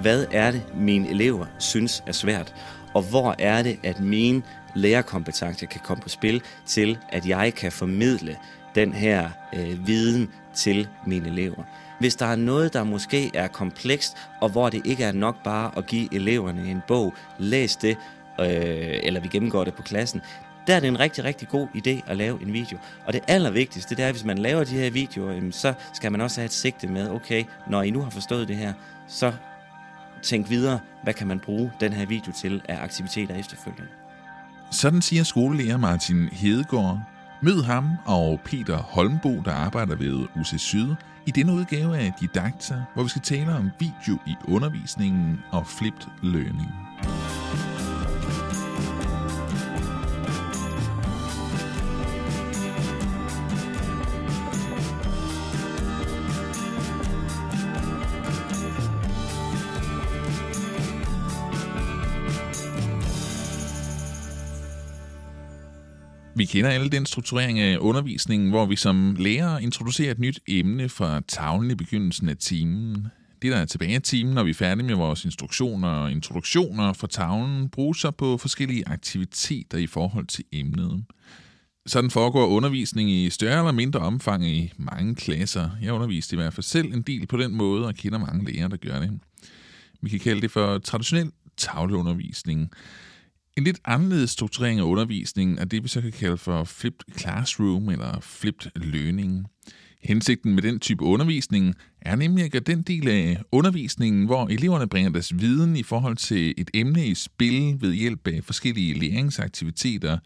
hvad er det, mine elever synes er svært, og hvor er det, at mine lærerkompetencer kan komme på spil til, at jeg kan formidle den her øh, viden til mine elever. Hvis der er noget, der måske er komplekst, og hvor det ikke er nok bare at give eleverne en bog, læs det, øh, eller vi gennemgår det på klassen, der er det en rigtig, rigtig god idé at lave en video. Og det allervigtigste, det er, at hvis man laver de her videoer, så skal man også have et sigte med, okay, når I nu har forstået det her, så tænk videre, hvad kan man bruge den her video til af aktiviteter efterfølgende. Sådan siger skolelærer Martin Hedegaard. Mød ham og Peter Holmbo, der arbejder ved UC Syd, i denne udgave af Didakta, hvor vi skal tale om video i undervisningen og flipped learning. Vi kender alle den strukturering af undervisningen, hvor vi som lærer introducerer et nyt emne fra tavlen i begyndelsen af timen. Det, der er tilbage af timen, når vi er færdige med vores instruktioner og introduktioner fra tavlen, bruges så på forskellige aktiviteter i forhold til emnet. Sådan foregår undervisning i større eller mindre omfang i mange klasser. Jeg underviste i hvert fald selv en del på den måde, og kender mange lærere, der gør det. Vi kan kalde det for traditionel tavleundervisning. En lidt anderledes strukturering af undervisningen er det, vi så kan kalde for flipped classroom eller flipped learning. Hensigten med den type undervisning er nemlig at gøre den del af undervisningen, hvor eleverne bringer deres viden i forhold til et emne i spil ved hjælp af forskellige læringsaktiviteter,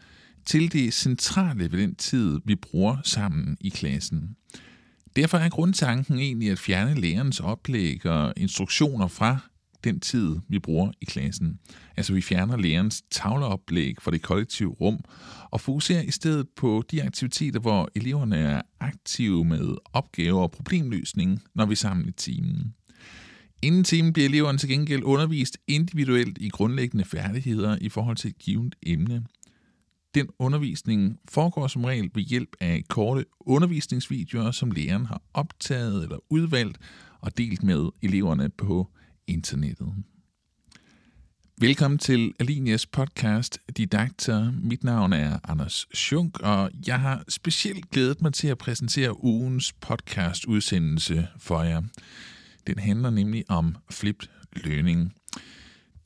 til det centrale ved den tid, vi bruger sammen i klassen. Derfor er grundtanken egentlig at fjerne lærernes oplæg og instruktioner fra den tid, vi bruger i klassen. Altså vi fjerner lærernes tavleoplæg fra det kollektive rum og fokuserer i stedet på de aktiviteter, hvor eleverne er aktive med opgaver og problemløsning, når vi er sammen i timen. Inden timen bliver eleverne til gengæld undervist individuelt i grundlæggende færdigheder i forhold til et givet emne. Den undervisning foregår som regel ved hjælp af korte undervisningsvideoer, som læreren har optaget eller udvalgt og delt med eleverne på internettet. Velkommen til Alinias podcast Didakter. Mit navn er Anders Schunk, og jeg har specielt glædet mig til at præsentere ugens podcast udsendelse for jer. Den handler nemlig om flipped learning.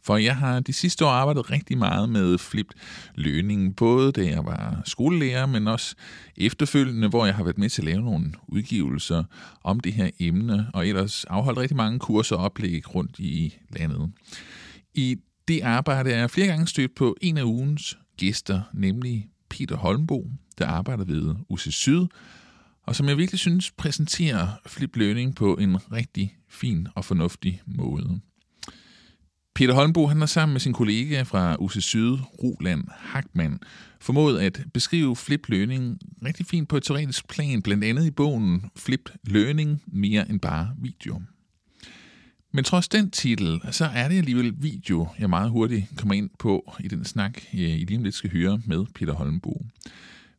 For jeg har de sidste år arbejdet rigtig meget med flipped learning, både da jeg var skolelærer, men også efterfølgende, hvor jeg har været med til at lave nogle udgivelser om det her emne, og ellers afholdt rigtig mange kurser og oplæg rundt i landet. I det arbejde er jeg flere gange stødt på en af ugens gæster, nemlig Peter Holmbo, der arbejder ved UC Syd, og som jeg virkelig synes præsenterer flip learning på en rigtig fin og fornuftig måde. Peter Holmbo han har sammen med sin kollega fra UC Syd, Roland Hackmann, formået at beskrive flip learning rigtig fint på et teoretisk plan, blandt andet i bogen Flip Learning, mere end bare video. Men trods den titel, så er det alligevel video, jeg meget hurtigt kommer ind på i den snak, I lige om lidt skal høre med Peter Holmbo.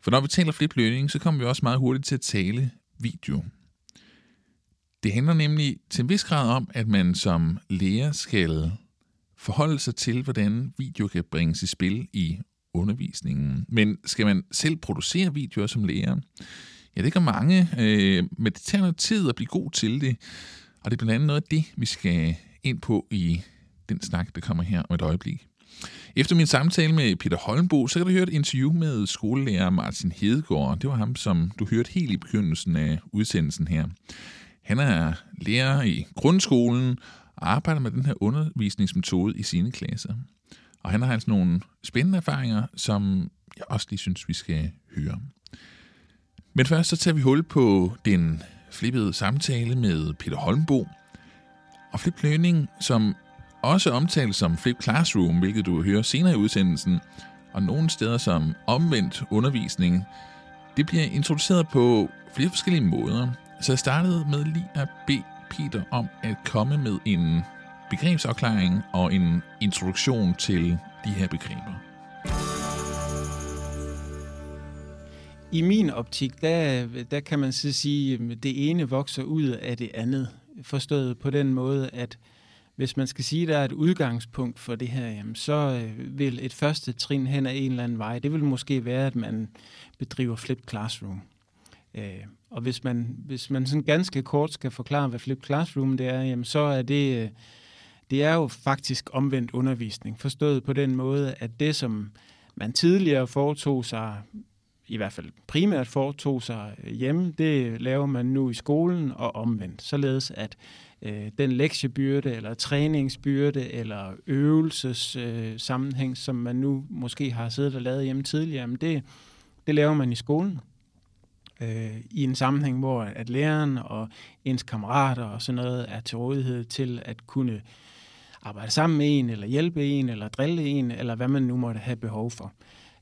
For når vi taler flip learning, så kommer vi også meget hurtigt til at tale video. Det handler nemlig til en vis grad om, at man som lærer skal forholde sig til, hvordan video kan bringes i spil i undervisningen. Men skal man selv producere videoer som lærer? Ja, det gør mange, øh, men det tager noget tid at blive god til det. Og det er blandt andet noget af det, vi skal ind på i den snak, der kommer her om et øjeblik. Efter min samtale med Peter Holmbo, så kan du høre et interview med skolelærer Martin Hedegaard. Det var ham, som du hørte helt i begyndelsen af udsendelsen her. Han er lærer i grundskolen arbejder med den her undervisningsmetode i sine klasser. Og han har altså nogle spændende erfaringer, som jeg også lige synes, vi skal høre. Men først så tager vi hul på den flippede samtale med Peter Holmbo. Og Flip Learning, som også omtales som Flip Classroom, hvilket du hører senere i udsendelsen, og nogle steder som omvendt undervisning, det bliver introduceret på flere forskellige måder. Så jeg startede med lige at bede Peter om at komme med en begrebsafklaring og en introduktion til de her begreber. I min optik, der, der kan man så sige, at det ene vokser ud af det andet. Forstået på den måde, at hvis man skal sige, at der er et udgangspunkt for det her, jamen, så øh, vil et første trin hen ad en eller anden vej, det vil måske være, at man bedriver flip classroom. Øh, og hvis man, hvis man sådan ganske kort skal forklare, hvad flip classroom det er, jamen, så er det, øh, det er jo faktisk omvendt undervisning, forstået på den måde, at det, som man tidligere foretog sig, i hvert fald primært foretog sig øh, hjemme, det laver man nu i skolen og omvendt, således at øh, den lektiebyrde eller træningsbyrde eller øvelses øh, sammenhæng, som man nu måske har siddet og lavet hjemme tidligere, jamen det, det laver man i skolen øh, i en sammenhæng, hvor at læreren og ens kammerater og sådan noget er til rådighed til at kunne arbejde sammen med en, eller hjælpe en, eller drille en, eller hvad man nu måtte have behov for.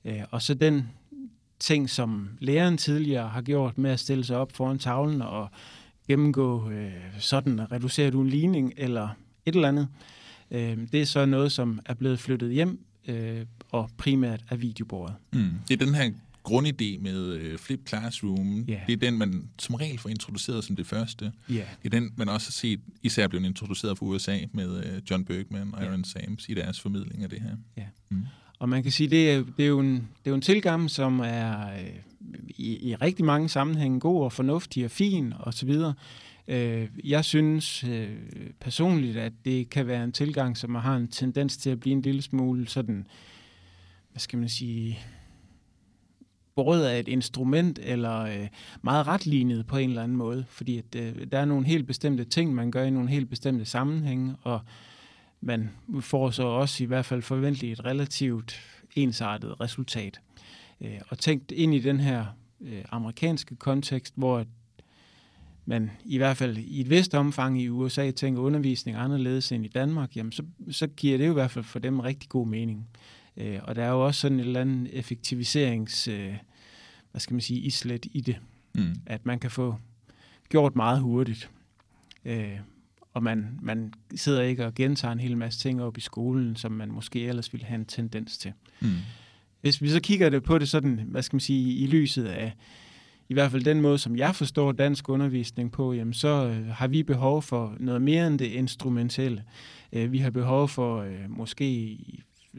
Øh, og så den ting, som læreren tidligere har gjort med at stille sig op foran tavlen og gennemgå øh, sådan du en ligning eller et eller andet, øh, det er så noget, som er blevet flyttet hjem øh, og primært af videobordet. Mm. Det er den her grundidé med øh, Flip Classroom, yeah. det er den, man som regel får introduceret som det første. Yeah. Det er den, man også har set, især blevet introduceret fra USA med øh, John Bergman og Aaron yeah. Sams i deres formidling af det her. Yeah. Mm. Og man kan sige, det er, det er, jo, en, det er jo en tilgang, som er øh, i, i rigtig mange sammenhænge god og fornuftig og fin osv. Øh, jeg synes øh, personligt, at det kan være en tilgang, som har en tendens til at blive en lille smule sådan, hvad skal man sige, båret af et instrument, eller øh, meget retlignet på en eller anden måde, fordi at, øh, der er nogle helt bestemte ting, man gør i nogle helt bestemte sammenhænge, og man får så også i hvert fald forventeligt et relativt ensartet resultat. Øh, og tænkt ind i den her øh, amerikanske kontekst, hvor man i hvert fald i et vist omfang i USA tænker undervisning anderledes end i Danmark, jamen så, så giver det jo i hvert fald for dem rigtig god mening. Øh, og der er jo også sådan et eller andet effektiviserings, øh, hvad skal man sige, islet i det. Mm. At man kan få gjort meget hurtigt. Øh, og man, man sidder ikke og gentager en hel masse ting op i skolen, som man måske ellers ville have en tendens til. Mm. Hvis vi så kigger det på det sådan, hvad skal man sige, i lyset af i hvert fald den måde, som jeg forstår dansk undervisning på, jamen så øh, har vi behov for noget mere end det instrumentelle. Øh, vi har behov for øh, måske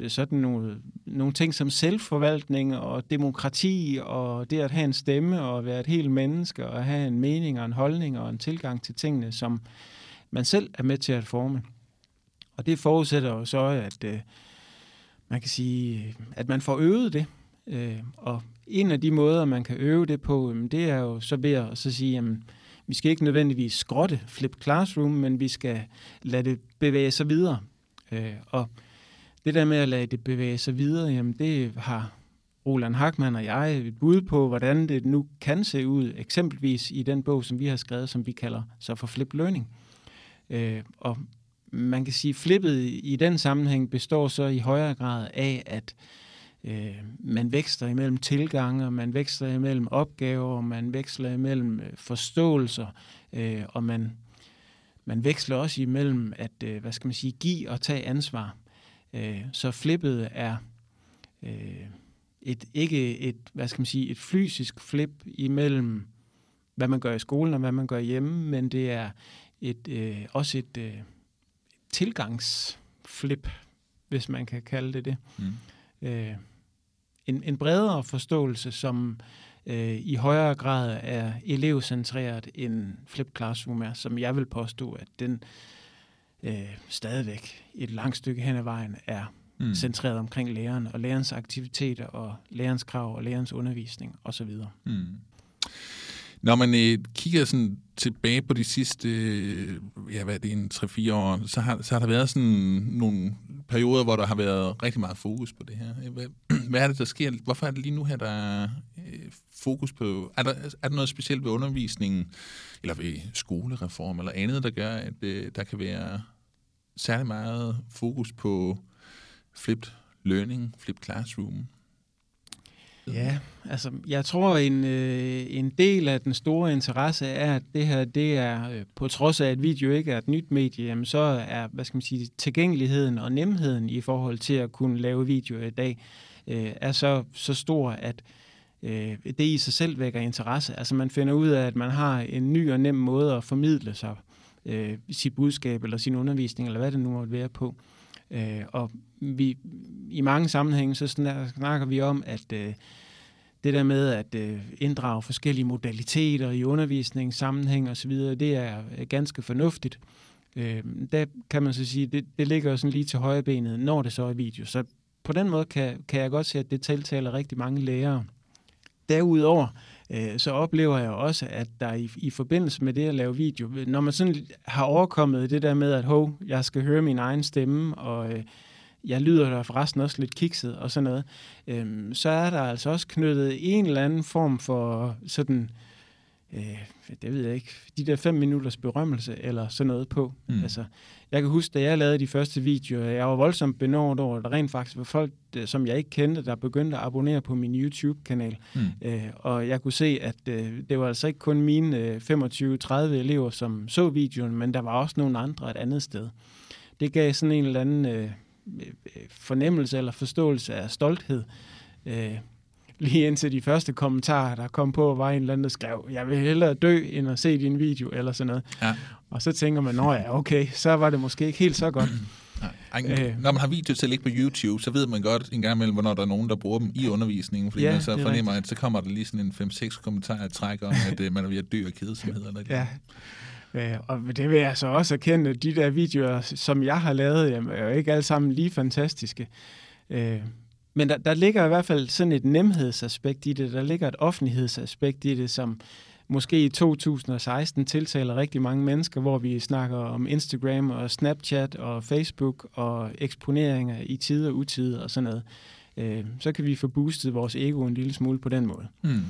sådan nogle, nogle ting som selvforvaltning og demokrati og det at have en stemme og være et helt menneske og have en mening og en holdning og en tilgang til tingene, som man selv er med til at forme. Og det forudsætter jo så, at øh, man kan sige, at man får øvet det. Øh, og en af de måder, man kan øve det på, det er jo så ved at så sige, jamen, vi skal ikke nødvendigvis skrotte Flip Classroom, men vi skal lade det bevæge sig videre. Øh, og det der med at lade det bevæge sig videre, jamen det har Roland Hackmann og jeg et bud på, hvordan det nu kan se ud, eksempelvis i den bog, som vi har skrevet, som vi kalder så for Flip Learning. Øh, og man kan sige, flippet i den sammenhæng består så i højere grad af, at øh, man vækster imellem tilgange, man vækster imellem opgaver, man veksler imellem øh, forståelser, øh, og man, man veksler også imellem at, øh, hvad skal man sige, give og tage ansvar. Øh, så flippet er øh, et, ikke et, hvad skal man sige, et fysisk flip imellem, hvad man gør i skolen og hvad man gør hjemme, men det er et, øh, også et øh, tilgangsflip, hvis man kan kalde det det. Mm. Øh, en, en bredere forståelse, som øh, i højere grad er elevcentreret end Flip Classroom er, som jeg vil påstå, at den øh, stadigvæk et langt stykke hen ad vejen er mm. centreret omkring læreren og lærerens aktiviteter og lærerens krav og lærerens undervisning osv. Mm. Når man øh, kigger sådan tilbage på de sidste, øh, ja, hvad er det, en 3-4 år, så har, så har der været sådan nogle perioder, hvor der har været rigtig meget fokus på det her. Hvad, hvad er det, der sker? Hvorfor er det lige nu her, der er øh, fokus på... Er der, er der noget specielt ved undervisningen, eller ved skolereform, eller andet, der gør, at øh, der kan være særlig meget fokus på flipped learning, flipped classroom? Ja, altså jeg tror en, øh, en del af den store interesse er, at det her, det er, øh, på trods af at video ikke er et nyt medie, jamen, så er, hvad skal man sige, tilgængeligheden og nemheden i forhold til at kunne lave video i dag, øh, er så, så stor, at øh, Øh, det i sig selv vækker interesse. Altså man finder ud af, at man har en ny og nem måde at formidle sig øh, sit budskab eller sin undervisning, eller hvad det nu måtte være på. Øh, og vi, i mange sammenhænge, så snakker vi om, at øh, det der med at øh, inddrage forskellige modaliteter i undervisning, sammenhæng osv., det er øh, ganske fornuftigt. Øh, der kan man så sige, det, det ligger jo sådan lige til højre benet, når det så er video. Så på den måde kan, kan jeg godt se, at det tiltaler rigtig mange lærere. Derudover, øh, så oplever jeg også, at der i, i forbindelse med det at lave video, når man sådan har overkommet det der med, at hov, jeg skal høre min egen stemme, og øh, jeg lyder der forresten også lidt kikset og sådan noget, øh, så er der altså også knyttet en eller anden form for sådan øh, det ved jeg ikke, de der fem minutters berømmelse eller sådan noget på. Mm. Altså, jeg kan huske, da jeg lavede de første videoer, jeg var voldsomt benådet over, at der rent faktisk var folk, som jeg ikke kendte, der begyndte at abonnere på min YouTube-kanal. Mm. Øh, og jeg kunne se, at øh, det var altså ikke kun mine øh, 25-30 elever, som så videoen, men der var også nogle andre et andet sted. Det gav sådan en eller anden øh, øh fornemmelse eller forståelse af stolthed. Øh, lige indtil de første kommentarer, der kom på, var en eller anden, der skrev, jeg vil hellere dø, end at se din video, eller sådan noget. Ja. Og så tænker man, nå ja, okay, så var det måske ikke helt så godt. Nej, øh, når man har video til at ligge på YouTube, så ved man godt en gang imellem, hvornår der er nogen, der bruger dem i undervisningen, fordi ja, man så fornemmer, at så kommer der lige sådan en 5-6 kommentarer træk om, at uh, man er ved at dø af kedsomhed. Eller ja. Øh, og det vil jeg så også erkende, de der videoer, som jeg har lavet, jamen, er jo ikke alle sammen lige fantastiske. Øh, men der, der ligger i hvert fald sådan et nemhedsaspekt i det, der ligger et offentlighedsaspekt i det, som måske i 2016 tiltaler rigtig mange mennesker, hvor vi snakker om Instagram og Snapchat og Facebook og eksponeringer i tid og utid og sådan noget. Øh, så kan vi få boostet vores ego en lille smule på den måde. Mm.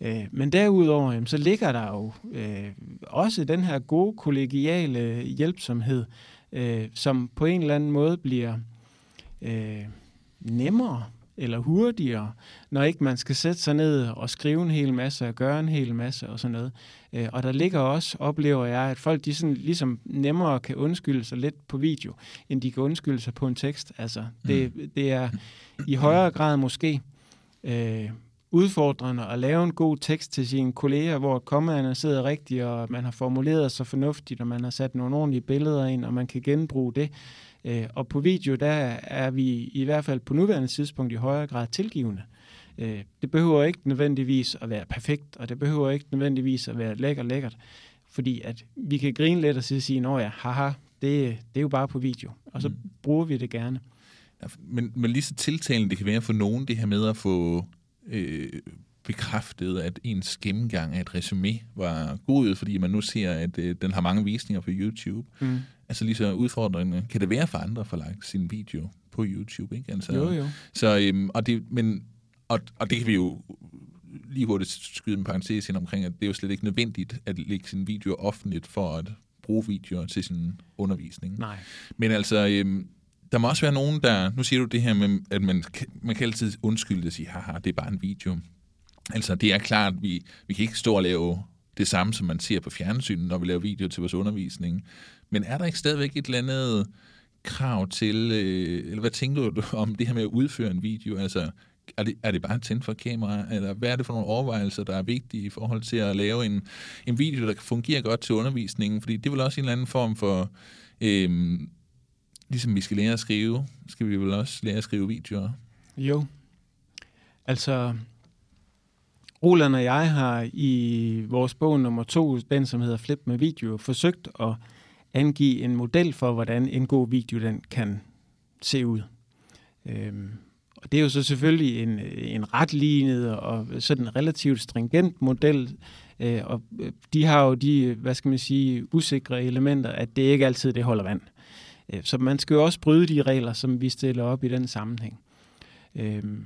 Øh, men derudover, så ligger der jo øh, også den her gode kollegiale hjælpsomhed, som på en eller anden måde bliver nemmere eller hurtigere, når ikke man skal sætte sig ned og skrive en hel masse og gøre en hel masse og sådan noget. Øh, og der ligger også, oplever jeg, at folk de sådan ligesom nemmere kan undskylde sig lidt på video, end de kan undskylde sig på en tekst. Altså, det, mm. det er i højere grad måske øh, udfordrende at lave en god tekst til sine kolleger, hvor kommaerne sidder rigtigt, og man har formuleret sig fornuftigt, og man har sat nogle ordentlige billeder ind, og man kan genbruge det. Øh, og på video, der er vi i hvert fald på nuværende tidspunkt i højere grad tilgivende. Øh, det behøver ikke nødvendigvis at være perfekt, og det behøver ikke nødvendigvis at være lækker lækkert, fordi at vi kan grine lidt og sige, at ja, haha, det, det er jo bare på video, og så mm. bruger vi det gerne. Ja, men, men lige så tiltalende det kan være for nogen, det her med at få øh, bekræftet, at ens gennemgang af et resume var god, fordi man nu ser, at øh, den har mange visninger på YouTube. Mm. Altså lige så udfordrende kan det være for andre at få lagt sin video på YouTube, ikke? Altså, jo, jo. Så, øhm, og, det, men, og, og det kan vi jo lige hurtigt skyde en parentes ind omkring, at det er jo slet ikke nødvendigt at lægge sin video offentligt for at bruge videoer til sin undervisning. Nej. Men altså, øhm, der må også være nogen, der... Nu siger du det her med, at man, man kan altid undskylde og sige, haha, det er bare en video. Altså, det er klart, at vi, vi kan ikke stå og lave det samme, som man ser på fjernsynet, når vi laver video til vores undervisning. Men er der ikke stadigvæk et eller andet krav til, øh, eller hvad tænker du om det her med at udføre en video? Altså, er det, er det bare tændt for kamera, eller hvad er det for nogle overvejelser, der er vigtige i forhold til at lave en, en video, der kan fungere godt til undervisningen? Fordi det er vel også en eller anden form for, øh, ligesom vi skal lære at skrive, skal vi vel også lære at skrive videoer? Jo. Altså, Roland og jeg har i vores bog nummer to, den som hedder Flip med video, forsøgt at angive en model for, hvordan en god video den kan se ud. Øhm, og det er jo så selvfølgelig en, en retlignet og sådan relativt stringent model, øh, og øh, de har jo de, hvad skal man sige, usikre elementer, at det ikke altid det holder vand. Øh, så man skal jo også bryde de regler, som vi stiller op i den sammenhæng. Øhm,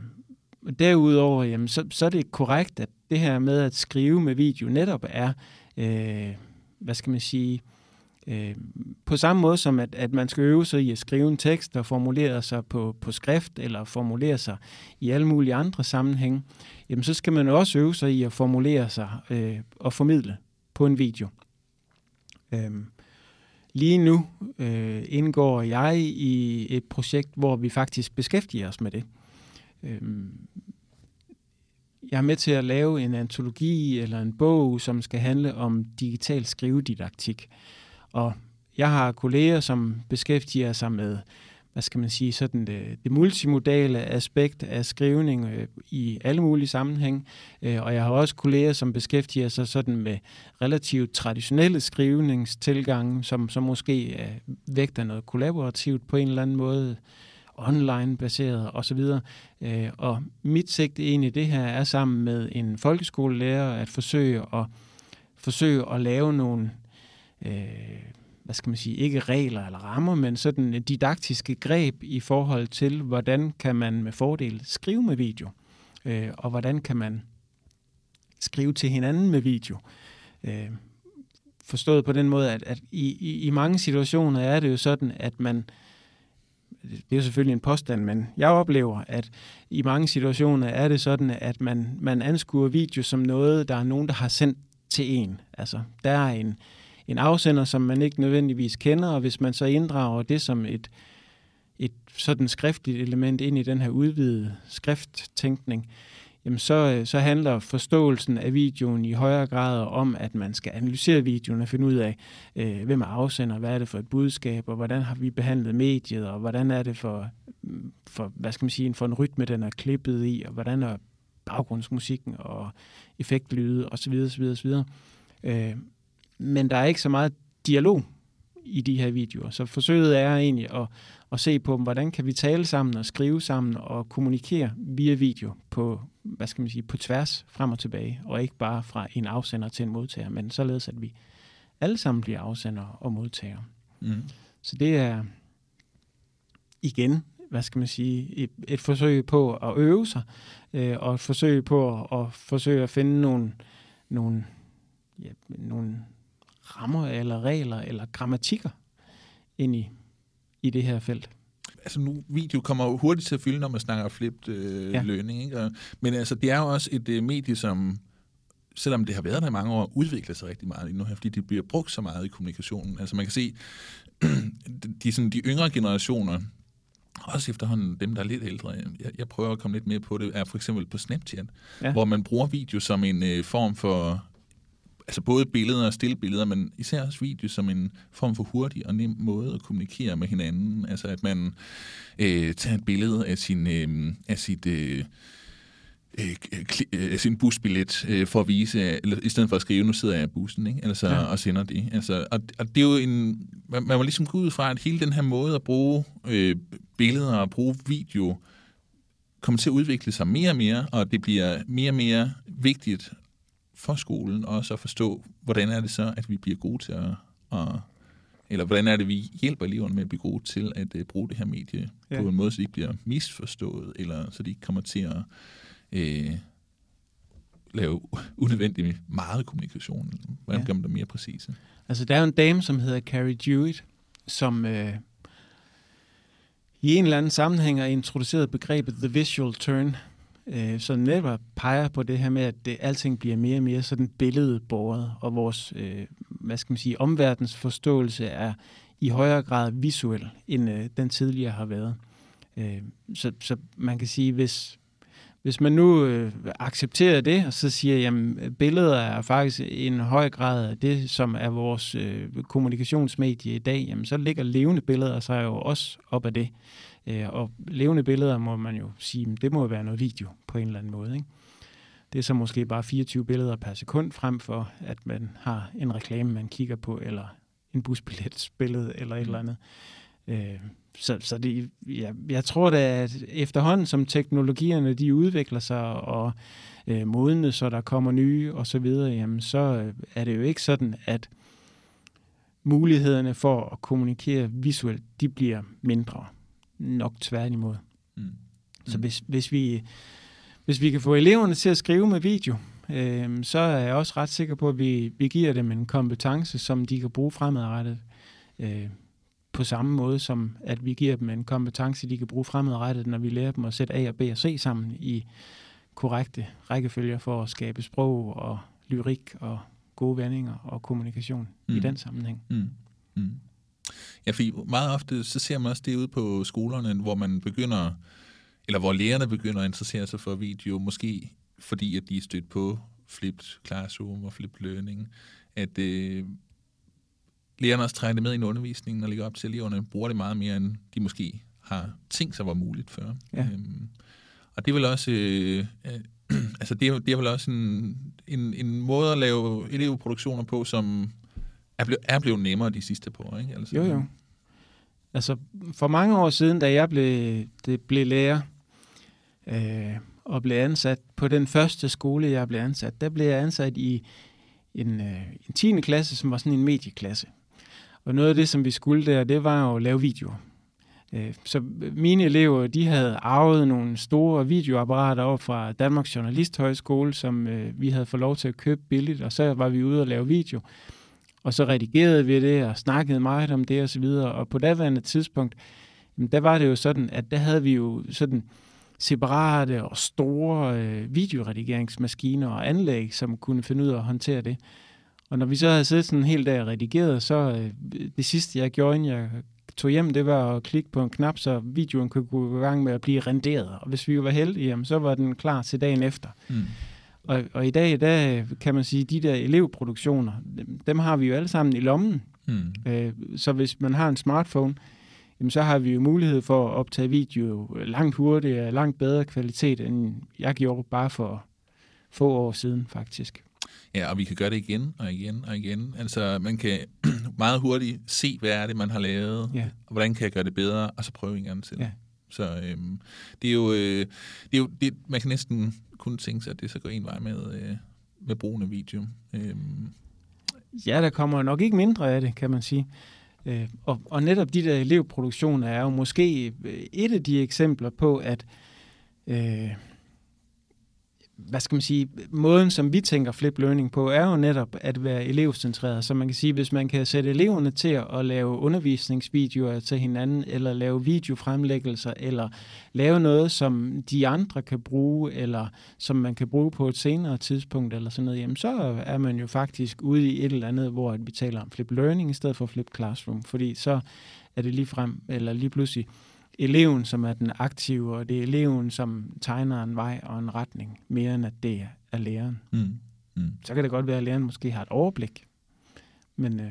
derudover, jamen, så, så er det korrekt, at det her med at skrive med video netop er, øh, hvad skal man sige, øh, på samme måde som at, at man skal øve sig i at skrive en tekst og formulere sig på, på skrift eller formulere sig i alle mulige andre sammenhænge, jamen så skal man også øve sig i at formulere sig øh, og formidle på en video. Øh, lige nu øh, indgår jeg i et projekt, hvor vi faktisk beskæftiger os med det. Øhm, jeg er med til at lave en antologi eller en bog, som skal handle om digital skrivedidaktik. Og jeg har kolleger, som beskæftiger sig med hvad skal man sige, sådan det, det multimodale aspekt af skrivning øh, i alle mulige sammenhæng. Øh, og jeg har også kolleger, som beskæftiger sig sådan med relativt traditionelle skrivningstilgange, som, som måske øh, vægter noget kollaborativt på en eller anden måde, online-baseret osv. Øh, og mit sigte egentlig i det her er sammen med en folkeskolelærer at forsøge at, forsøge at lave nogle øh, hvad skal man sige, ikke regler eller rammer, men sådan didaktiske greb i forhold til, hvordan kan man med fordel skrive med video, øh, og hvordan kan man skrive til hinanden med video. Øh, forstået på den måde, at, at i, i, i mange situationer er det jo sådan, at man, det er jo selvfølgelig en påstand, men jeg oplever, at i mange situationer er det sådan, at man, man anskuer video som noget, der er nogen, der har sendt til en. Altså, der er en, en afsender, som man ikke nødvendigvis kender, og hvis man så inddrager det som et, et sådan skriftligt element ind i den her udvidede skrifttænkning, jamen så, øh, så handler forståelsen af videoen i højere grad om, at man skal analysere videoen og finde ud af, øh, hvem er afsender, hvad er det for et budskab, og hvordan har vi behandlet mediet, og hvordan er det for, mm, for hvad skal man sige, for en rytme, den er klippet i, og hvordan er baggrundsmusikken og effektlyde osv. osv., osv. Øh, men der er ikke så meget dialog i de her videoer. Så forsøget er egentlig at, at se på, hvordan kan vi tale sammen og skrive sammen og kommunikere via video på, hvad skal man sige, på tværs frem og tilbage, og ikke bare fra en afsender til en modtager, men således, at vi alle sammen bliver afsender og modtagere. Mm. Så det er igen, hvad skal man sige, et, et forsøg på at øve sig, øh, og et forsøg på at, at forsøge at finde nogle, nogle, ja, nogle rammer eller regler eller grammatikker ind i, i det her felt. Altså nu, video kommer jo hurtigt til at fylde, når man snakker flipped øh, ja. learning. Ikke? Og, men altså, det er jo også et øh, medie, som selvom det har været der i mange år, udvikler sig rigtig meget nu her, fordi det bliver brugt så meget i kommunikationen. Altså man kan se, de, sådan, de yngre generationer, også efterhånden dem, der er lidt ældre, jeg, jeg prøver at komme lidt mere på det, er for eksempel på Snapchat, ja. hvor man bruger video som en øh, form for altså både billeder og stille billeder, men især også video som en form for hurtig og nem måde at kommunikere med hinanden. Altså at man øh, tager et billede af, sin, øh, af sit... Øh, øh, øh sin busbillet øh, for at vise, eller i stedet for at skrive, nu sidder jeg i bussen, ikke? Altså, ja. og sender det. Altså, og, og det er jo en, man, man må ligesom gå ud fra, at hele den her måde at bruge øh, billeder og bruge video, kommer til at udvikle sig mere og mere, og det bliver mere og mere vigtigt for skolen også at forstå, hvordan er det så, at vi bliver gode til at, at eller hvordan er det, vi hjælper eleverne med at blive gode til at uh, bruge det her medie ja. på en måde, så de ikke bliver misforstået, eller så de ikke kommer til at uh, lave unødvendigt meget kommunikation. Hvordan ja. gør man det mere præcise? Altså, der er en dame, som hedder Carrie Jewett, som uh, i en eller anden sammenhæng har introduceret begrebet the visual turn, øh, som netop peger på det her med, at det, alting bliver mere og mere sådan billedbordet, og vores, øh, hvad skal man sige, omverdens forståelse er i højere grad visuel, end øh, den tidligere har været. Øh, så, så man kan sige, hvis, hvis man nu øh, accepterer det, og så siger, at billeder er faktisk en høj grad af det, som er vores øh, kommunikationsmedie i dag, jamen, så ligger levende billeder sig jo også op af det. Øh, og levende billeder må man jo sige, det må være noget video på en eller anden måde. Ikke? Det er så måske bare 24 billeder per sekund, frem for at man har en reklame, man kigger på, eller en busbilletsbillede, eller et eller andet. Øh, så så det, ja, jeg tror da, at efterhånden som teknologierne de udvikler sig og øh, modne, så der kommer nye og så videre, jamen så øh, er det jo ikke sådan, at mulighederne for at kommunikere visuelt, de bliver mindre nok tværtimod. Mm. Mm. Så hvis, hvis, vi, hvis vi kan få eleverne til at skrive med video, øh, så er jeg også ret sikker på, at vi, vi giver dem en kompetence, som de kan bruge fremadrettet. Øh, på samme måde som, at vi giver dem en kompetence, de kan bruge fremadrettet, når vi lærer dem at sætte A og B og C sammen i korrekte rækkefølger for at skabe sprog og lyrik og gode vendinger og kommunikation mm. i den sammenhæng. Mm. Mm. Ja, fordi meget ofte, så ser man også det ude på skolerne, hvor man begynder, eller hvor lærerne begynder at interessere sig for video, måske fordi, at de er stødt på flipped classroom og flipped learning, at øh, lærerne også træder det med i undervisningen og lægger op til, at eleverne bruger det meget mere, end de måske har tænkt sig var muligt før. Ja. Øhm, og det er vel også, øh, øh, altså det er, det er vel også en, en, en måde at lave elevproduktioner på, som er, blevet, er blevet nemmere de sidste par år, ikke? Altså, Jo, jo. Altså, for mange år siden, da jeg blev, det blev lærer øh, og blev ansat på den første skole, jeg blev ansat, der blev jeg ansat i en, øh, en 10. klasse, som var sådan en medieklasse. Og noget af det, som vi skulle der, det var jo at lave videoer. Øh, Så mine elever, de havde arvet nogle store videoapparater op fra Danmarks Journalisthøjskole, som øh, vi havde fået lov til at købe billigt, og så var vi ude og lave video. Og så redigerede vi det og snakkede meget om det og så videre. Og på daværende tidspunkt, jamen, der var det jo sådan, at der havde vi jo sådan separate og store øh, videoredigeringsmaskiner og anlæg, som kunne finde ud af at håndtere det. Og når vi så havde siddet sådan en hel dag og redigeret, så øh, det sidste jeg gjorde, inden jeg tog hjem, det var at klikke på en knap, så videoen kunne gå i gang med at blive renderet. Og hvis vi var heldige, jamen, så var den klar til dagen efter. Mm. Og, og i dag, der kan man sige, de der elevproduktioner, dem, dem har vi jo alle sammen i lommen. Mm. Øh, så hvis man har en smartphone, jamen, så har vi jo mulighed for at optage video langt hurtigere, langt bedre kvalitet, end jeg gjorde bare for få år siden, faktisk. Ja, og vi kan gøre det igen og igen og igen. Altså, man kan meget hurtigt se, hvad er det, man har lavet, Ja. og hvordan kan jeg gøre det bedre, og så prøve en gang til. Ja. Så øh, det er jo, øh, det er jo det, man kan næsten kun tænke sig, at det så går en vej med, øh, med brugen af video. Øh. Ja, der kommer nok ikke mindre af det, kan man sige. Øh, og, og netop de der elevproduktioner er jo måske øh, et af de eksempler på, at øh, hvad skal man sige, måden som vi tænker flip learning på, er jo netop at være elevcentreret. Så man kan sige, hvis man kan sætte eleverne til at lave undervisningsvideoer til hinanden, eller lave videofremlæggelser, eller lave noget, som de andre kan bruge, eller som man kan bruge på et senere tidspunkt, eller sådan noget, jamen så er man jo faktisk ude i et eller andet, hvor vi taler om flip learning i stedet for flip classroom, fordi så er det lige frem, eller lige pludselig eleven, som er den aktive, og det er eleven, som tegner en vej og en retning, mere end at det er læreren. mm, mm. Så kan det godt være, at læreren måske har et overblik, men øh,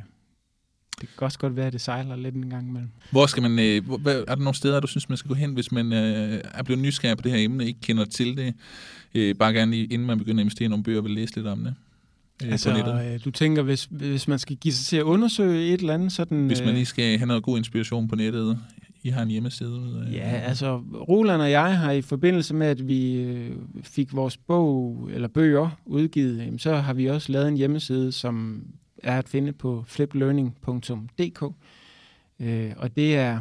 det kan også godt være, at det sejler lidt en gang imellem. Hvor skal man, øh, hvor, er der nogle steder, du synes, man skal gå hen, hvis man øh, er blevet nysgerrig på det her emne, ikke kender til det, øh, bare gerne lige, inden man begynder at investere i nogle bøger, vil læse lidt om det øh, Altså, øh, du tænker, hvis, hvis man skal give sig til at undersøge et eller andet sådan... Hvis man øh, lige skal have noget god inspiration på nettet, i har en hjemmeside. Øh, Ja, altså Roland og jeg har i forbindelse med, at vi øh, fik vores bog eller bøger udgivet, jamen, så har vi også lavet en hjemmeside, som er at finde på fliplearning.dk. Øh, og det er,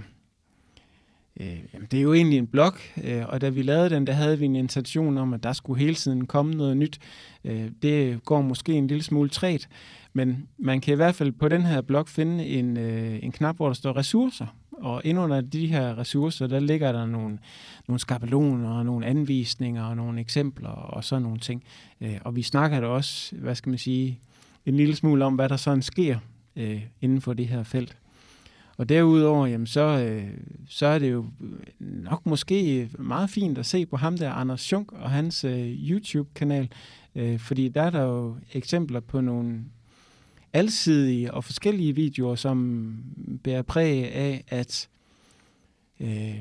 øh, jamen, det er jo egentlig en blog, øh, og da vi lavede den, der havde vi en intention om, at der skulle hele tiden komme noget nyt. Øh, det går måske en lille smule træt, men man kan i hvert fald på den her blog finde en, øh, en knap, hvor der står ressourcer. Og ind under de her ressourcer, der ligger der nogle, nogle skabeloner, og nogle anvisninger og nogle eksempler og sådan nogle ting. Øh, og vi snakker da også, hvad skal man sige, en lille smule om, hvad der sådan sker øh, inden for det her felt. Og derudover, jamen, så, øh, så er det jo nok måske meget fint at se på ham der, Anders Junk, og hans øh, YouTube-kanal, øh, fordi der er der jo eksempler på nogle alsidige og forskellige videoer, som bærer præg af, at øh,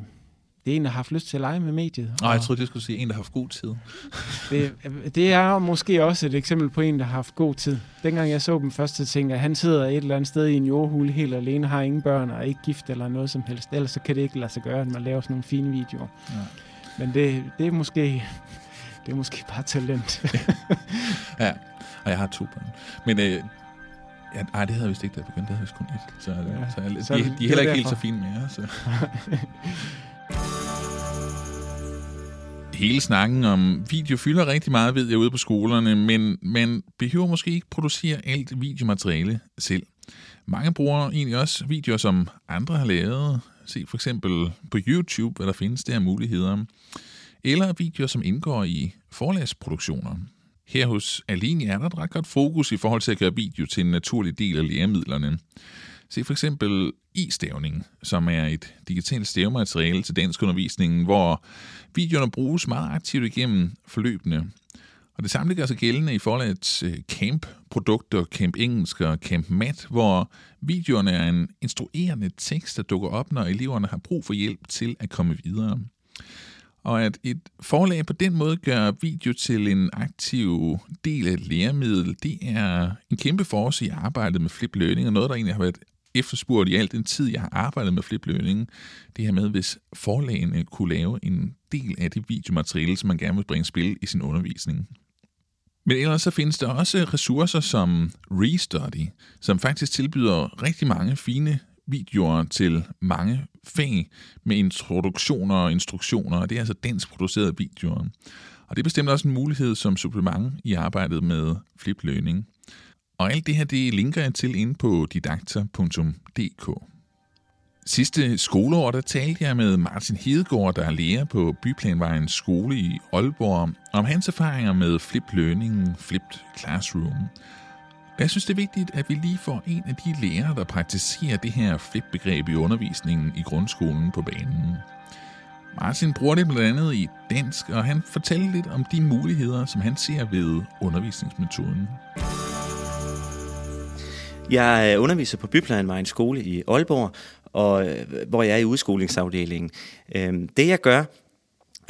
det er en, der har haft lyst til at lege med mediet. Nå, jeg troede, det skulle sige en, der har haft god tid. det, det er måske også et eksempel på en, der har haft god tid. Dengang jeg så dem først, så tænkte jeg, at han sidder et eller andet sted i en jordhule helt alene, har ingen børn og er ikke gift eller noget som helst. Ellers så kan det ikke lade sig gøre, at man laver sådan nogle fine videoer. Ja. Men det, det er måske... Det er måske bare talent. Ja, og jeg har to børn. Men øh, ja, ej, det havde jeg vist ikke, da jeg begyndte. Det havde vist kun et. Så, Ja, så, jeg, så de, de det- er heller er ikke helt så fine mere. Så. Hele snakken om video fylder rigtig meget, ved jeg, ude på skolerne, men man behøver måske ikke producere alt videomateriale selv. Mange bruger egentlig også videoer, som andre har lavet. Se for eksempel på YouTube, hvad der findes der muligheder. Eller videoer, som indgår i forlagsproduktioner. Her hos Alini er der et ret godt fokus i forhold til at gøre video til en naturlig del af læremidlerne. Se for eksempel e-stavning, som er et digitalt stavemateriale til dansk undervisningen, hvor videoerne bruges meget aktivt igennem forløbene. Og det samme gør sig gældende i forhold til øh, camp-produkter, Camp Engelsk og Camp Mat, hvor videoerne er en instruerende tekst, der dukker op, når eleverne har brug for hjælp til at komme videre. Og at et forlag på den måde gør video til en aktiv del af et læremiddel, det er en kæmpe force i arbejdet med flip learning, og noget, der egentlig har været efterspurgt i al den tid, jeg har arbejdet med flip learning. Det her med, hvis forlagene kunne lave en del af det videomateriale, som man gerne vil bringe spil i sin undervisning. Men ellers så findes der også ressourcer som Restudy, som faktisk tilbyder rigtig mange fine videoer til mange fag med introduktioner og instruktioner, og det er altså dansk producerede videoer. Og det er bestemt også en mulighed som supplement i arbejdet med flip learning. Og alt det her, det linker jeg til inde på didakter.dk. Sidste skoleår, der talte jeg med Martin Hedegaard, der er lærer på Byplanvejens skole i Aalborg, om hans erfaringer med flip learning, flipped classroom. Jeg synes, det er vigtigt, at vi lige får en af de lærere, der praktiserer det her flip-begreb i undervisningen i grundskolen på banen. Martin bruger det blandt andet i dansk, og han fortæller lidt om de muligheder, som han ser ved undervisningsmetoden. Jeg øh, underviser på Byplanvejens skole i Aalborg, og, øh, hvor jeg er i udskolingsafdelingen. Øhm, det jeg gør,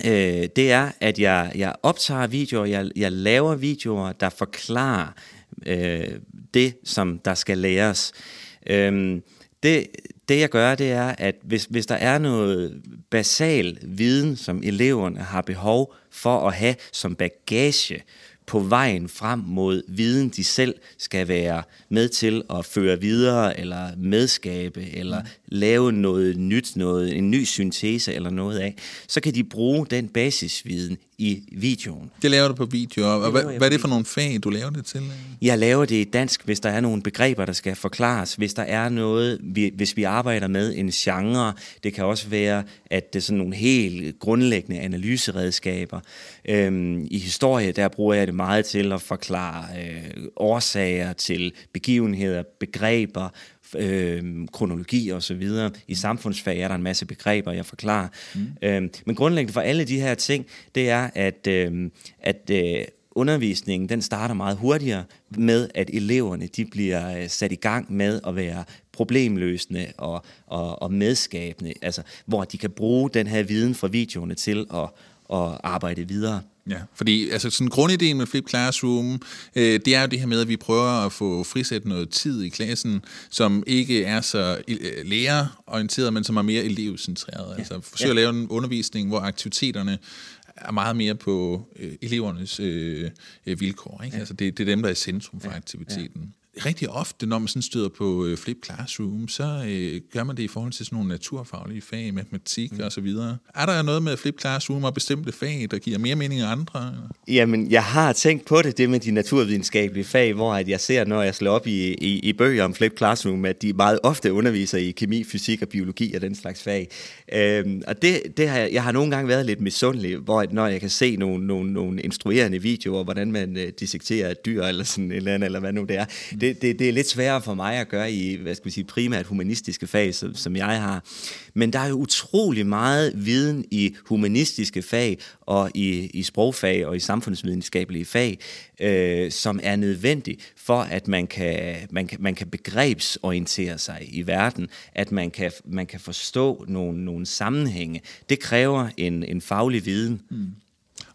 øh, det er, at jeg, jeg optager videoer, jeg, jeg laver videoer, der forklarer øh, det, som der skal læres. Øh, det, det jeg gør, det er, at hvis, hvis der er noget basal viden, som eleverne har behov for at have som bagage på vejen frem mod viden, de selv skal være med til at føre videre, eller medskabe, eller. Mm lave noget nyt, noget, en ny syntese eller noget af, så kan de bruge den basisviden i videoen. Det laver du på video, og hvad, hvad er det for nogle fag, du laver det til? Jeg laver det i dansk, hvis der er nogle begreber, der skal forklares, hvis der er noget, vi, hvis vi arbejder med en genre, det kan også være, at det er sådan nogle helt grundlæggende analyseredskaber. Øhm, I historie, der bruger jeg det meget til at forklare øh, årsager til begivenheder, begreber, øh, kronologi og så videre. I samfundsfag er der en masse begreber, jeg forklarer. Mm. Øh, men grundlæggende for alle de her ting, det er, at, øh, at øh, undervisningen den starter meget hurtigere med, at eleverne de bliver øh, sat i gang med at være problemløsende og, og, og medskabende, altså, hvor de kan bruge den her viden fra videoerne til at, at arbejde videre. Ja, fordi altså sådan grundideen med Flip Classroom, øh, det er jo det her med, at vi prøver at få frisat noget tid i klassen, som ikke er så øh, lærerorienteret, men som er mere elevcentreret. Ja. Altså forsøge ja. at lave en undervisning, hvor aktiviteterne er meget mere på øh, elevernes øh, øh vilkår. Ikke? Ja. Altså det, det er dem, der er i centrum for ja. aktiviteten. Ja rigtig ofte, når man sådan støder på øh, Flip Classroom, så øh, gør man det i forhold til sådan nogle naturfaglige fag, matematik mm. og så videre. Er der noget med Flip Classroom og bestemte fag, der giver mere mening end andre? Jamen, jeg har tænkt på det, det med de naturvidenskabelige fag, hvor at jeg ser, når jeg slår op i, i, i bøger om Flip Classroom, at de meget ofte underviser i kemi, fysik og biologi og den slags fag. Øhm, og det, det har, jeg har nogle gange været lidt misundelig, hvor når jeg kan se nogle, nogle, nogle instruerende videoer, hvordan man øh, dissekterer et dyr eller sådan et eller andet, eller hvad nu det er. Mm det, det, det er lidt sværere for mig at gøre i, hvad skal vi sige, primært humanistiske fag, som, som jeg har. Men der er jo utrolig meget viden i humanistiske fag og i, i sprogfag og i samfundsvidenskabelige fag, øh, som er nødvendig for, at man kan, man, kan, man kan begrebsorientere sig i verden, at man kan, man kan forstå nogle, nogle sammenhænge. Det kræver en, en faglig viden. Mm.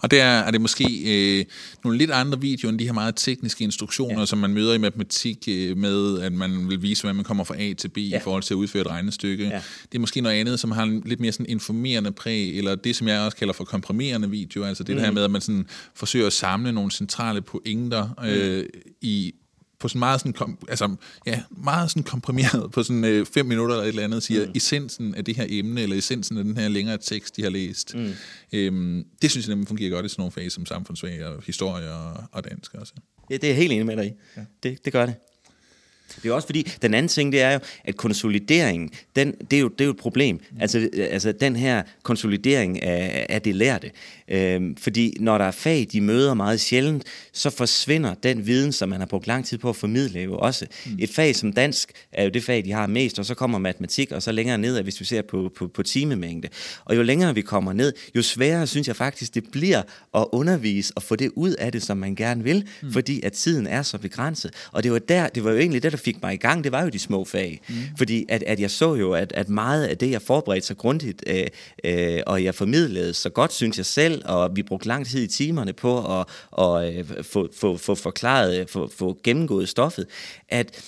Og der er det måske øh, nogle lidt andre videoer end de her meget tekniske instruktioner, ja. som man møder i matematik øh, med, at man vil vise, hvordan man kommer fra A til B ja. i forhold til at udføre et regnestykke. Ja. Det er måske noget andet, som har en lidt mere sådan informerende præg, eller det, som jeg også kalder for komprimerende video, altså det mm. her med, at man sådan forsøger at samle nogle centrale pointer øh, mm. i på sådan meget sådan, kom, altså, ja, meget sådan komprimeret på sådan øh, fem minutter eller et eller andet, siger mm. essensen af det her emne, eller essensen af den her længere tekst, de har læst. Mm. Øhm, det synes jeg nemlig fungerer godt i sådan nogle fag som samfundsfag og historie og, og dansk også. Ja, det er jeg helt enig med dig i. Ja. Det, det gør det. Det er også fordi, den anden ting, det er jo, at konsolideringen, den, det, er jo, det er jo et problem. Altså, altså den her konsolidering af, af det lærte. Øhm, fordi når der er fag, de møder meget sjældent, så forsvinder den viden, som man har brugt lang tid på at formidle jo også. Mm. Et fag som dansk er jo det fag, de har mest, og så kommer matematik, og så længere ned, hvis vi ser på, på, på timemængde. Og jo længere vi kommer ned, jo sværere synes jeg faktisk, det bliver at undervise og få det ud af det, som man gerne vil, mm. fordi at tiden er så begrænset. Og det var, der, det var jo egentlig det, der fik mig i gang, det var jo de små fag. Mm. Fordi at, at jeg så jo, at, at meget af det, jeg forberedte så grundigt, øh, øh, og jeg formidlede så godt, synes jeg selv, og vi brugte lang tid i timerne på at, at, øh, få, få, få forklaret, få, få gennemgået stoffet, at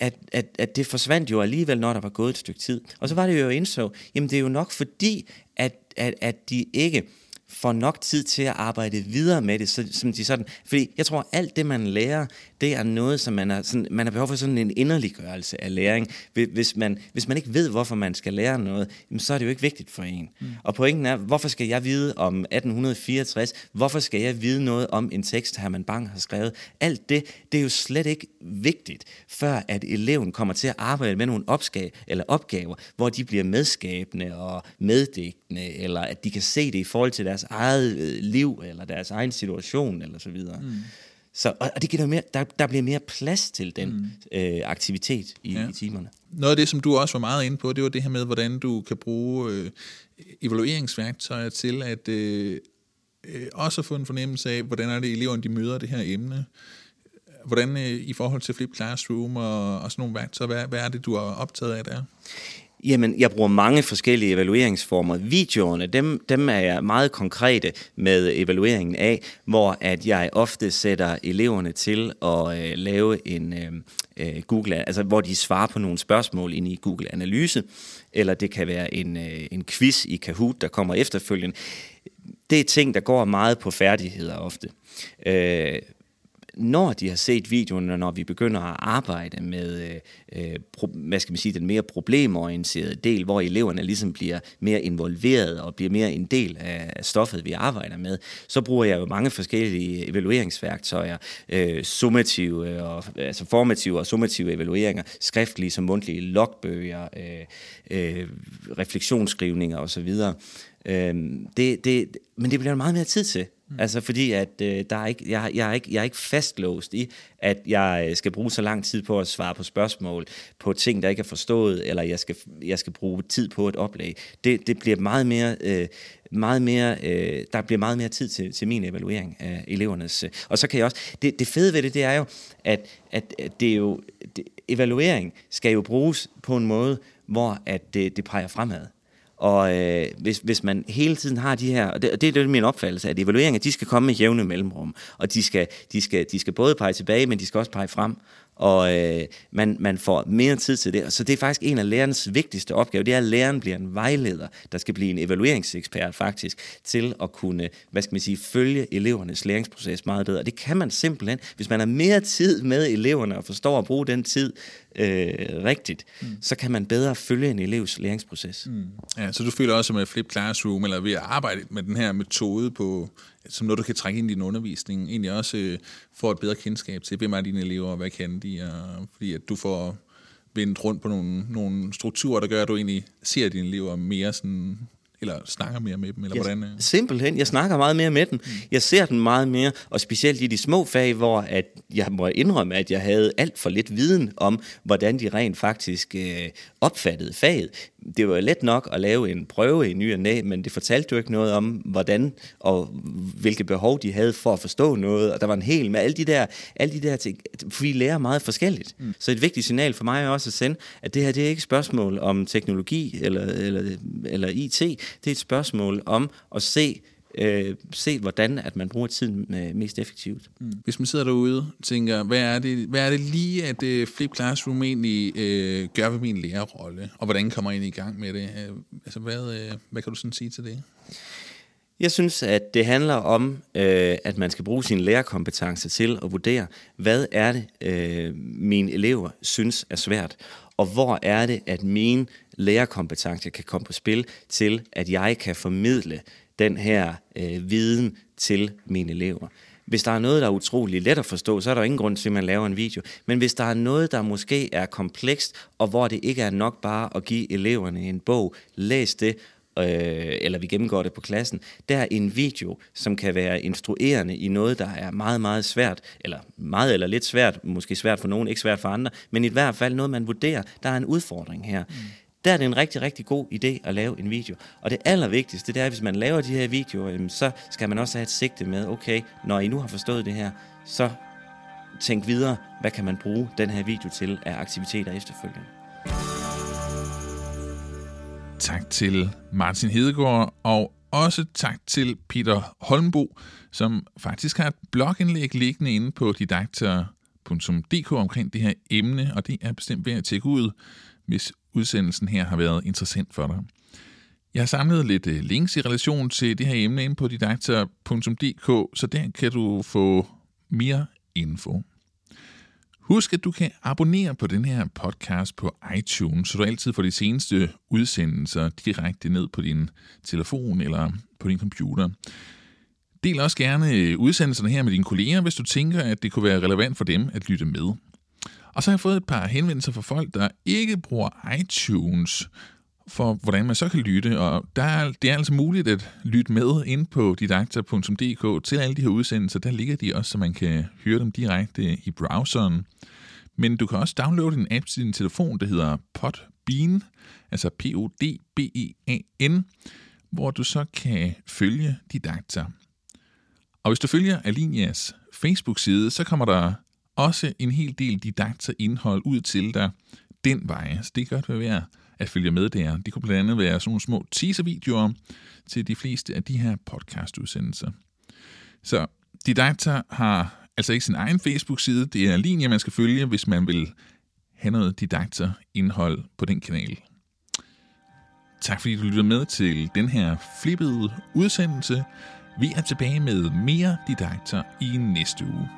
at, at, at det forsvandt jo alligevel, når der var gået et stykke tid. Og så var det jo indså, jamen det er jo nok fordi, at, at, at de ikke får nok tid til at arbejde videre med det, så, som de sådan, fordi jeg tror, alt det, man lærer, det er noget, som man har, sådan, man har behov for sådan en inderliggørelse af læring. Hvis man, hvis man ikke ved, hvorfor man skal lære noget, så er det jo ikke vigtigt for en. Mm. Og pointen er, hvorfor skal jeg vide om 1864? Hvorfor skal jeg vide noget om en tekst, Herman Bang har skrevet? Alt det, det er jo slet ikke vigtigt, før at eleven kommer til at arbejde med nogle opgave, eller opgaver, hvor de bliver medskabende og meddigtende, eller at de kan se det i forhold til deres eget øh, liv, eller deres egen situation, eller så videre. Mm. Så, og det giver mere, der, der bliver mere plads til den mm. øh, aktivitet i, ja. i timerne. Noget af det, som du også var meget inde på, det var det her med, hvordan du kan bruge øh, evalueringsværktøjer til at øh, øh, også få en fornemmelse af, hvordan er det eleverne, de møder det her emne. Hvordan øh, i forhold til Flip Classroom og, og sådan nogle værktøjer, hvad, hvad er det, du er optaget af der? Jamen, jeg bruger mange forskellige evalueringsformer. Videoerne, dem, dem er jeg meget konkrete med evalueringen af, hvor at jeg ofte sætter eleverne til at øh, lave en øh, øh, Google, altså hvor de svarer på nogle spørgsmål ind i Google Analyse, eller det kan være en, øh, en quiz i Kahoot, der kommer efterfølgende. Det er ting, der går meget på færdigheder ofte. Øh, når de har set videoen, og når vi begynder at arbejde med øh, øh, pro, hvad skal man sige, den mere problemorienterede del, hvor eleverne ligesom bliver mere involveret og bliver mere en del af stoffet, vi arbejder med, så bruger jeg jo mange forskellige evalueringsværktøjer, øh, summative, øh, og, altså formative og summative evalueringer, skriftlige som mundtlige logbøger, øh, øh, refleksionsskrivninger osv., Øh, det, det, men det bliver meget mere tid til. Mm. Altså fordi, at øh, der er ikke, jeg, jeg, er ikke, jeg er ikke fastlåst i, at jeg øh, skal bruge så lang tid på at svare på spørgsmål, på ting, der ikke er forstået, eller jeg skal, jeg skal bruge tid på et oplæg. Det, det bliver meget mere, øh, meget mere øh, der bliver meget mere tid til, til min evaluering af elevernes. Øh. Og så kan jeg også, det, det fede ved det, det er jo, at, at, at det er jo, det, evaluering skal jo bruges på en måde, hvor at det, det peger fremad. Og øh, hvis, hvis man hele tiden har de her, og det, og det er det min opfattelse, at evalueringer, de skal komme med jævne mellemrum, og de skal, de, skal, de skal både pege tilbage, men de skal også pege frem, og øh, man, man får mere tid til det. Så det er faktisk en af lærernes vigtigste opgaver, det er, at læreren bliver en vejleder, der skal blive en evalueringsekspert faktisk, til at kunne, hvad skal man sige, følge elevernes læringsproces meget bedre. Og det kan man simpelthen, hvis man har mere tid med eleverne og forstår at bruge den tid øh, rigtigt, mm. så kan man bedre følge en elevs læringsproces. Mm. Ja, så du føler også med Flip Classroom, eller ved at arbejde med den her metode på, som noget, du kan trække ind i din undervisning, egentlig også øh, får et bedre kendskab til, hvem er dine elever, og hvad kan de, og, fordi at du får vendt rundt på nogle, nogle strukturer, der gør, at du egentlig ser dine elever mere sådan eller snakker mere med dem, eller jeg, hvordan? Simpelthen, jeg snakker meget mere med dem. Mm. Jeg ser dem meget mere, og specielt i de små fag, hvor at jeg må indrømme, at jeg havde alt for lidt viden om, hvordan de rent faktisk øh, opfattede faget. Det var let nok at lave en prøve i ny og næ, men det fortalte jo ikke noget om, hvordan og hvilke behov de havde for at forstå noget, og der var en hel med alle de der, alle de der ting, vi lærer meget forskelligt. Mm. Så et vigtigt signal for mig er også at sende, at det her det er ikke et spørgsmål om teknologi eller, eller, eller IT, det er et spørgsmål om at se, øh, se hvordan at man bruger tiden øh, mest effektivt. Mm. Hvis man sidder derude og tænker, hvad er det, hvad er det lige, at uh, Flip Classroom egentlig øh, gør ved min lærerrolle, og hvordan kommer jeg ind i gang med det? Øh, altså, hvad, øh, hvad kan du sådan sige til det? Jeg synes, at det handler om, øh, at man skal bruge sin lærerkompetence til at vurdere, hvad er det, øh, mine elever synes er svært, og hvor er det, at mine lærerkompetencer kan komme på spil til, at jeg kan formidle den her øh, viden til mine elever. Hvis der er noget, der er utrolig let at forstå, så er der ingen grund til, at man laver en video. Men hvis der er noget, der måske er komplekst, og hvor det ikke er nok bare at give eleverne en bog, læs det, øh, eller vi gennemgår det på klassen, der er en video, som kan være instruerende i noget, der er meget, meget svært, eller meget eller lidt svært, måske svært for nogen, ikke svært for andre, men i hvert fald noget, man vurderer, der er en udfordring her. Mm. Der er det en rigtig, rigtig god idé at lave en video. Og det allervigtigste, det er, at hvis man laver de her videoer, så skal man også have et sigte med, okay, når I nu har forstået det her, så tænk videre, hvad kan man bruge den her video til af aktiviteter efterfølgende. Tak til Martin Hedegaard, og også tak til Peter Holmbo, som faktisk har et blogindlæg liggende inde på didakter.dk omkring det her emne, og det er bestemt værd at tjekke ud, hvis udsendelsen her har været interessant for dig. Jeg har samlet lidt øh, links i relation til det her emne inde på didakter.dk, så der kan du få mere info. Husk, at du kan abonnere på den her podcast på iTunes, så du altid får de seneste udsendelser direkte ned på din telefon eller på din computer. Del også gerne øh, udsendelserne her med dine kolleger, hvis du tænker, at det kunne være relevant for dem at lytte med. Og så har jeg fået et par henvendelser fra folk, der ikke bruger iTunes, for hvordan man så kan lytte, og der er, det er altså muligt at lytte med ind på didakta.dk til alle de her udsendelser. Der ligger de også, så man kan høre dem direkte i browseren. Men du kan også downloade en app til din telefon, der hedder Podbean, altså P-O-D-B-E-A-N, hvor du så kan følge Didakter. Og hvis du følger Alinias Facebook-side, så kommer der også en hel del Didakter-indhold ud til dig den vej. Så det kan godt være at følge med der. Det kunne blandt andet være sådan nogle små teaser-videoer til de fleste af de her podcast-udsendelser. Så Didakter har altså ikke sin egen Facebook-side. Det er en linje, man skal følge, hvis man vil have noget Didakter-indhold på den kanal. Tak fordi du lyttede med til den her flippede udsendelse. Vi er tilbage med mere Didakter i næste uge.